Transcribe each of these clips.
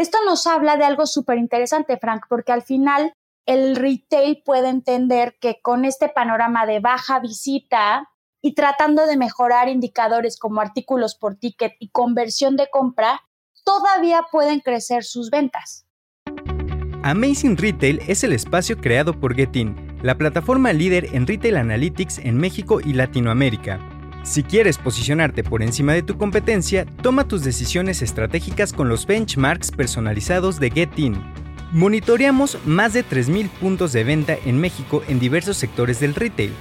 Esto nos habla de algo súper interesante, Frank, porque al final el retail puede entender que con este panorama de baja visita y tratando de mejorar indicadores como artículos por ticket y conversión de compra, todavía pueden crecer sus ventas. Amazing Retail es el espacio creado por Getin, la plataforma líder en retail analytics en México y Latinoamérica. Si quieres posicionarte por encima de tu competencia, toma tus decisiones estratégicas con los benchmarks personalizados de Getin. Monitoreamos más de 3.000 puntos de venta en México en diversos sectores del retail.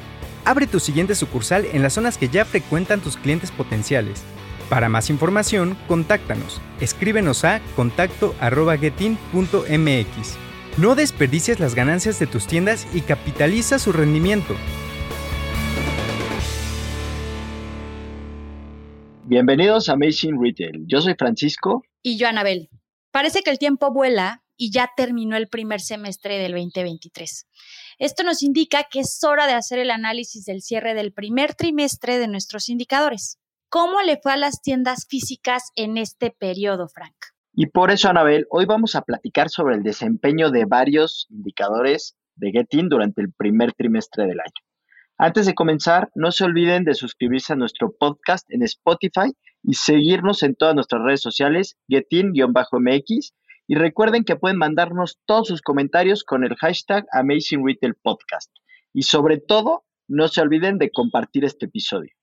Abre tu siguiente sucursal en las zonas que ya frecuentan tus clientes potenciales. Para más información, contáctanos. Escríbenos a contacto.getin.mx. No desperdicies las ganancias de tus tiendas y capitaliza su rendimiento. Bienvenidos a Amazing Retail. Yo soy Francisco. Y yo, Anabel. Parece que el tiempo vuela y ya terminó el primer semestre del 2023. Esto nos indica que es hora de hacer el análisis del cierre del primer trimestre de nuestros indicadores. ¿Cómo le fue a las tiendas físicas en este periodo, Frank? Y por eso, Anabel, hoy vamos a platicar sobre el desempeño de varios indicadores de Getin durante el primer trimestre del año. Antes de comenzar, no se olviden de suscribirse a nuestro podcast en Spotify y seguirnos en todas nuestras redes sociales, Getin-MX, y recuerden que pueden mandarnos todos sus comentarios con el hashtag Amazing. Y sobre todo, no se olviden de compartir este episodio.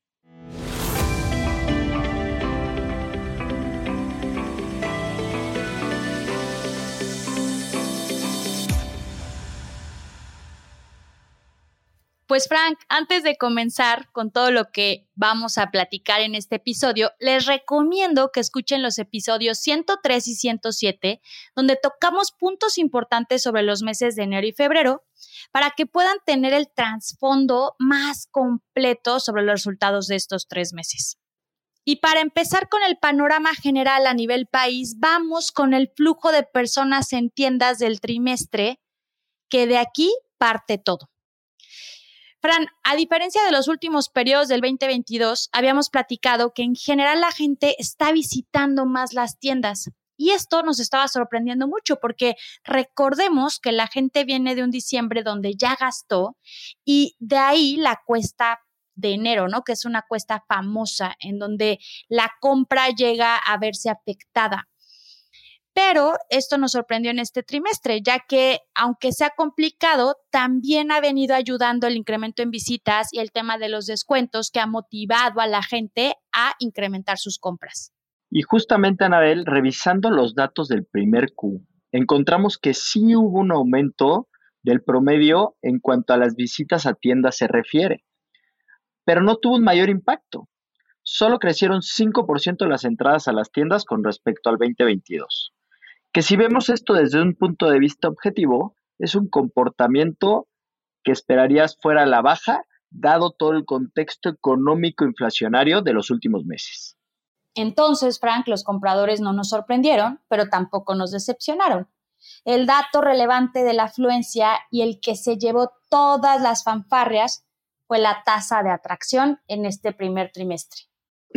Pues Frank, antes de comenzar con todo lo que vamos a platicar en este episodio, les recomiendo que escuchen los episodios 103 y 107, donde tocamos puntos importantes sobre los meses de enero y febrero, para que puedan tener el trasfondo más completo sobre los resultados de estos tres meses. Y para empezar con el panorama general a nivel país, vamos con el flujo de personas en tiendas del trimestre, que de aquí parte todo. Fran, a diferencia de los últimos periodos del 2022, habíamos platicado que en general la gente está visitando más las tiendas. Y esto nos estaba sorprendiendo mucho porque recordemos que la gente viene de un diciembre donde ya gastó y de ahí la cuesta de enero, ¿no? Que es una cuesta famosa en donde la compra llega a verse afectada. Pero esto nos sorprendió en este trimestre, ya que aunque sea complicado, también ha venido ayudando el incremento en visitas y el tema de los descuentos que ha motivado a la gente a incrementar sus compras. Y justamente, Anabel, revisando los datos del primer Q, encontramos que sí hubo un aumento del promedio en cuanto a las visitas a tiendas se refiere, pero no tuvo un mayor impacto. Solo crecieron 5% las entradas a las tiendas con respecto al 2022 que si vemos esto desde un punto de vista objetivo, es un comportamiento que esperarías fuera la baja, dado todo el contexto económico inflacionario de los últimos meses. Entonces, Frank, los compradores no nos sorprendieron, pero tampoco nos decepcionaron. El dato relevante de la afluencia y el que se llevó todas las fanfarrias fue la tasa de atracción en este primer trimestre.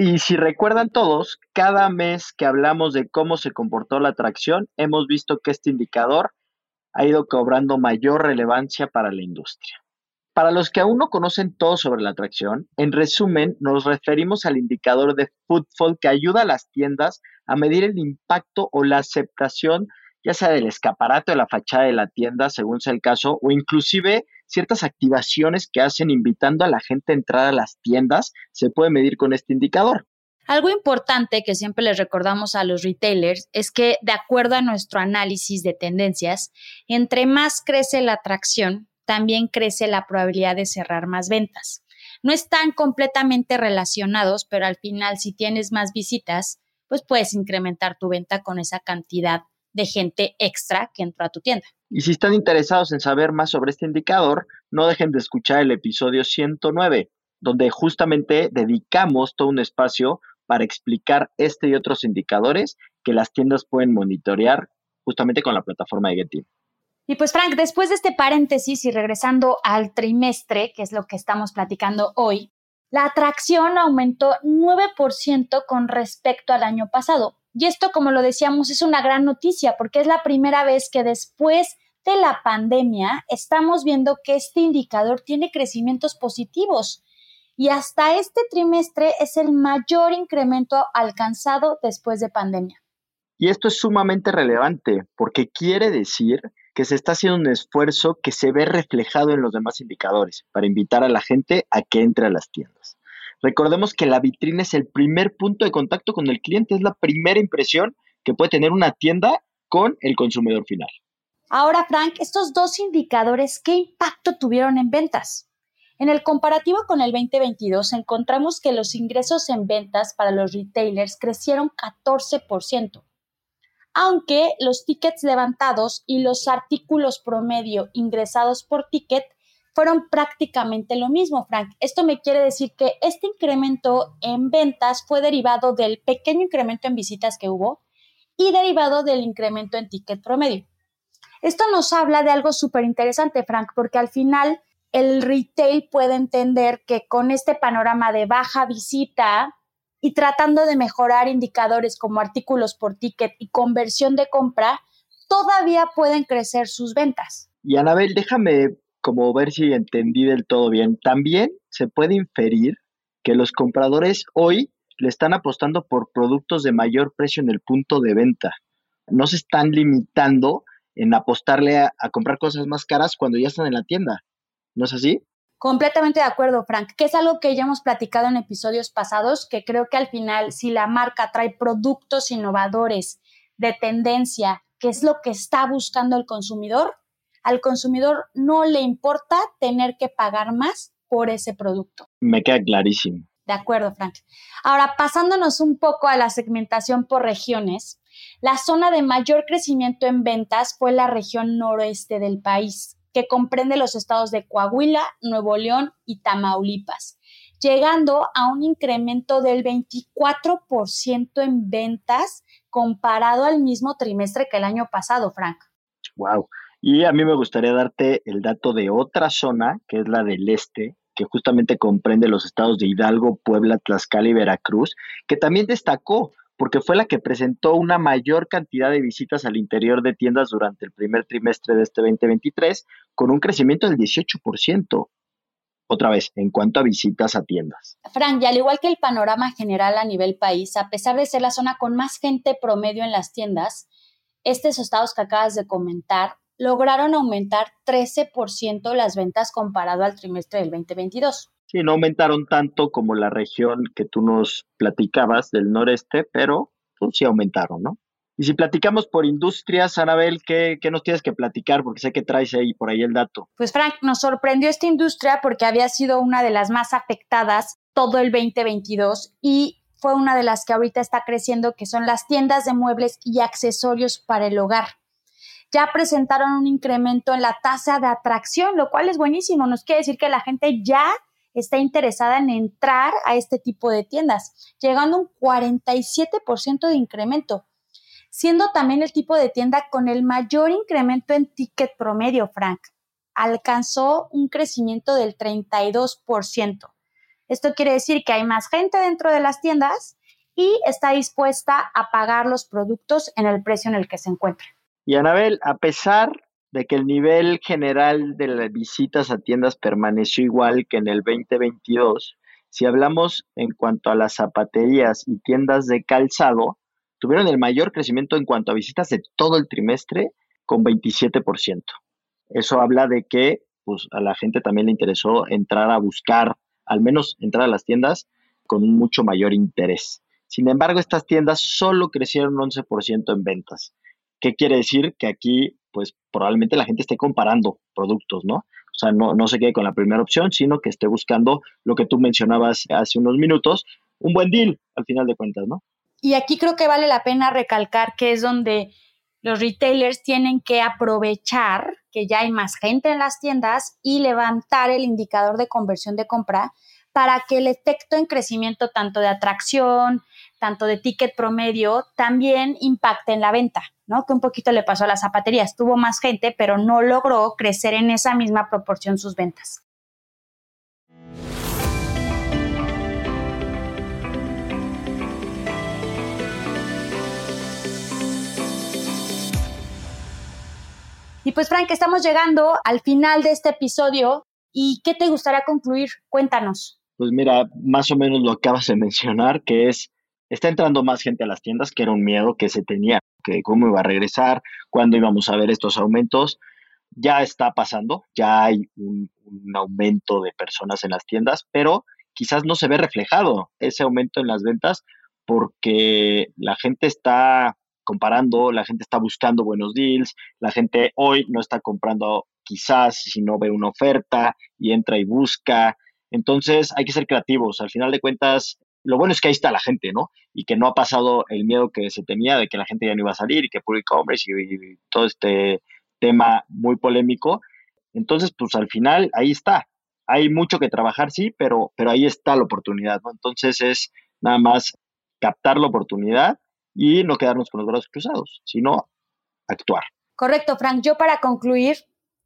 Y si recuerdan todos, cada mes que hablamos de cómo se comportó la atracción, hemos visto que este indicador ha ido cobrando mayor relevancia para la industria. Para los que aún no conocen todo sobre la atracción, en resumen, nos referimos al indicador de footfall que ayuda a las tiendas a medir el impacto o la aceptación, ya sea del escaparate o la fachada de la tienda, según sea el caso, o inclusive ciertas activaciones que hacen invitando a la gente a entrar a las tiendas, se puede medir con este indicador. Algo importante que siempre les recordamos a los retailers es que, de acuerdo a nuestro análisis de tendencias, entre más crece la atracción, también crece la probabilidad de cerrar más ventas. No están completamente relacionados, pero al final, si tienes más visitas, pues puedes incrementar tu venta con esa cantidad de gente extra que entró a tu tienda. Y si están interesados en saber más sobre este indicador, no dejen de escuchar el episodio 109, donde justamente dedicamos todo un espacio para explicar este y otros indicadores que las tiendas pueden monitorear justamente con la plataforma de Getty. Y pues Frank, después de este paréntesis y regresando al trimestre, que es lo que estamos platicando hoy, la atracción aumentó 9% con respecto al año pasado, Y esto, como lo decíamos, es una gran noticia porque es la primera vez que después de la pandemia estamos viendo que este indicador tiene crecimientos positivos y hasta este trimestre es el mayor incremento alcanzado después de pandemia. Y esto es sumamente relevante porque quiere decir que se está haciendo un esfuerzo que se ve reflejado en los demás indicadores para invitar a la gente a que entre a las tiendas. Recordemos que la vitrina es el primer punto de contacto con el cliente, es la primera impresión que puede tener una tienda con el consumidor final. Ahora, Frank, estos dos indicadores, ¿qué impacto tuvieron en ventas? En el comparativo con el 2022 encontramos que los ingresos en ventas para los retailers crecieron 14%, aunque los tickets levantados y los artículos promedio ingresados por ticket fueron prácticamente lo mismo, Frank. Esto me quiere decir que este incremento en ventas fue derivado del pequeño incremento en visitas que hubo y derivado del incremento en ticket promedio. Esto nos habla de algo súper interesante, Frank, porque al final el retail puede entender que con este panorama de baja visita y tratando de mejorar indicadores como artículos por ticket y conversión de compra, todavía pueden crecer sus ventas. Y Anabel, déjame como ver si entendí del todo bien. También se puede inferir que los compradores hoy le están apostando por productos de mayor precio en el punto de venta. No se están limitando en apostarle a, comprar cosas más caras cuando ya están en la tienda. ¿No es así? Completamente de acuerdo, Frank, que es algo que ya hemos platicado en episodios pasados, que creo que al final, si la marca trae productos innovadores de tendencia, que es lo que está buscando el consumidor, al consumidor no le importa tener que pagar más por ese producto. Me queda clarísimo. De acuerdo, Frank. Ahora, pasándonos un poco a la segmentación por regiones, la zona de mayor crecimiento en ventas fue la región noroeste del país, que comprende los estados de Coahuila, Nuevo León y Tamaulipas, llegando a un incremento del 24% en ventas comparado al mismo trimestre que el año pasado, Frank. Wow. Y a mí me gustaría darte el dato de otra zona, que es la del este, que justamente comprende los estados de Hidalgo, Puebla, Tlaxcala y Veracruz, que también destacó porque fue la que presentó una mayor cantidad de visitas al interior de tiendas durante el primer trimestre de este 2023, con un crecimiento del 18%. Otra vez, en cuanto a visitas a tiendas. Frank, y al igual que el panorama general a nivel país, a pesar de ser la zona con más gente promedio en las tiendas, estos estados que acabas de comentar lograron aumentar 13% las ventas comparado al trimestre del 2022. Sí, no aumentaron tanto como la región que tú nos platicabas del noreste, pero pues, sí aumentaron, ¿no? Y si platicamos por industrias, Anabel, ¿qué, ¿qué, nos tienes que platicar? Porque sé que traes ahí por ahí el dato. Pues Frank, nos sorprendió esta industria porque había sido una de las más afectadas todo el 2022 y fue una de las que ahorita está creciendo, que son las tiendas de muebles y accesorios para el hogar ya presentaron un incremento en la tasa de atracción, lo cual es buenísimo. Nos quiere decir que la gente ya está interesada en entrar a este tipo de tiendas, llegando a un 47% de incremento, siendo también el tipo de tienda con el mayor incremento en ticket promedio, Frank. Alcanzó un crecimiento del 32%. Esto quiere decir que hay más gente dentro de las tiendas y está dispuesta a pagar los productos en el precio en el que se encuentran. Y Anabel, a pesar de que el nivel general de las visitas a tiendas permaneció igual que en el 2022, si hablamos en cuanto a las zapaterías y tiendas de calzado, tuvieron el mayor crecimiento en cuanto a visitas de todo el trimestre, con 27%. Eso habla de que pues, a la gente también le interesó entrar a buscar, al menos entrar a las tiendas con mucho mayor interés. Sin embargo, estas tiendas solo crecieron 11% en ventas. ¿Qué quiere decir? Que aquí, pues probablemente la gente esté comparando productos, ¿no? O sea, no, no se quede con la primera opción, sino que esté buscando lo que tú mencionabas hace unos minutos, un buen deal al final de cuentas, ¿no? Y aquí creo que vale la pena recalcar que es donde los retailers tienen que aprovechar que ya hay más gente en las tiendas y levantar el indicador de conversión de compra para que el efecto en crecimiento tanto de atracción, tanto de ticket promedio, también impacte en la venta, que un poquito le pasó a las zapaterías tuvo más gente, pero no logró crecer en esa misma proporción sus ventas. Y pues Frank, estamos llegando al final de este episodio y ¿qué te gustaría concluir? Cuéntanos. Pues mira, más o menos lo acabas de mencionar, que es está entrando más gente a las tiendas, que era un miedo que se tenía, que cómo iba a regresar, cuándo íbamos a ver estos aumentos. Ya está pasando, ya hay un, un aumento de personas en las tiendas, pero quizás no se ve reflejado ese aumento en las ventas porque la gente está comparando, la gente está buscando buenos deals, la gente hoy no está comprando quizás si no ve una oferta y entra y busca. Entonces hay que ser creativos. Al final de cuentas, lo bueno es que ahí está la gente, ¿no? Y que no ha pasado el miedo que se tenía de que la gente ya no iba a salir y que puro e-commerce y, todo este tema muy polémico. Entonces, pues al final ahí está. Hay mucho que trabajar, sí, pero, pero ahí está la oportunidad, ¿no? Entonces es nada más captar la oportunidad y no quedarnos con los brazos cruzados, sino actuar. Correcto, Frank. Yo para concluir,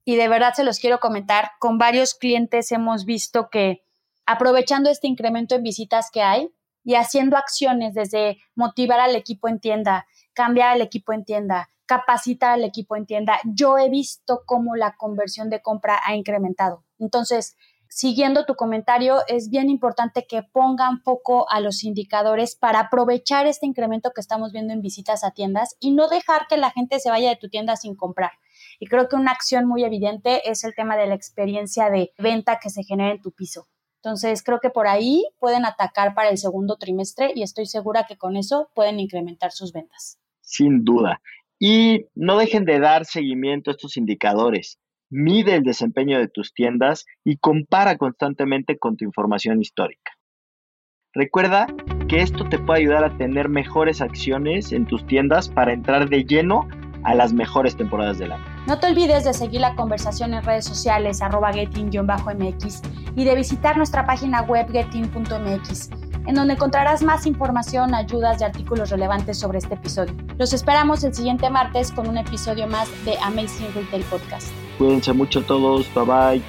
y de verdad se los quiero comentar, con varios clientes hemos visto que aprovechando este incremento en visitas que hay y haciendo acciones desde motivar al equipo en tienda, cambiar al equipo en tienda, capacitar al equipo en tienda, yo he visto cómo la conversión de compra ha incrementado. Entonces, siguiendo tu comentario, es bien importante que pongan foco a los indicadores para aprovechar este incremento que estamos viendo en visitas a tiendas y no dejar que la gente se vaya de tu tienda sin comprar. Y creo que una acción muy evidente es el tema de la experiencia de venta que se genera en tu piso. Entonces, creo que por ahí pueden atacar para el segundo trimestre y estoy segura que con eso pueden incrementar sus ventas. Sin duda. Y no dejen de dar seguimiento a estos indicadores mide el desempeño de tus tiendas y compara constantemente con tu información histórica. Recuerda que esto te puede ayudar a tener mejores acciones en tus tiendas para entrar de lleno a las mejores temporadas del año. No te olvides de seguir la conversación en redes sociales arroba getting-mx y de visitar nuestra página web getting.mx en donde encontrarás más información, ayudas y artículos relevantes sobre este episodio. Los esperamos el siguiente martes con un episodio más de Amazing Retail Podcast. Cuídense mucho todos, bye bye.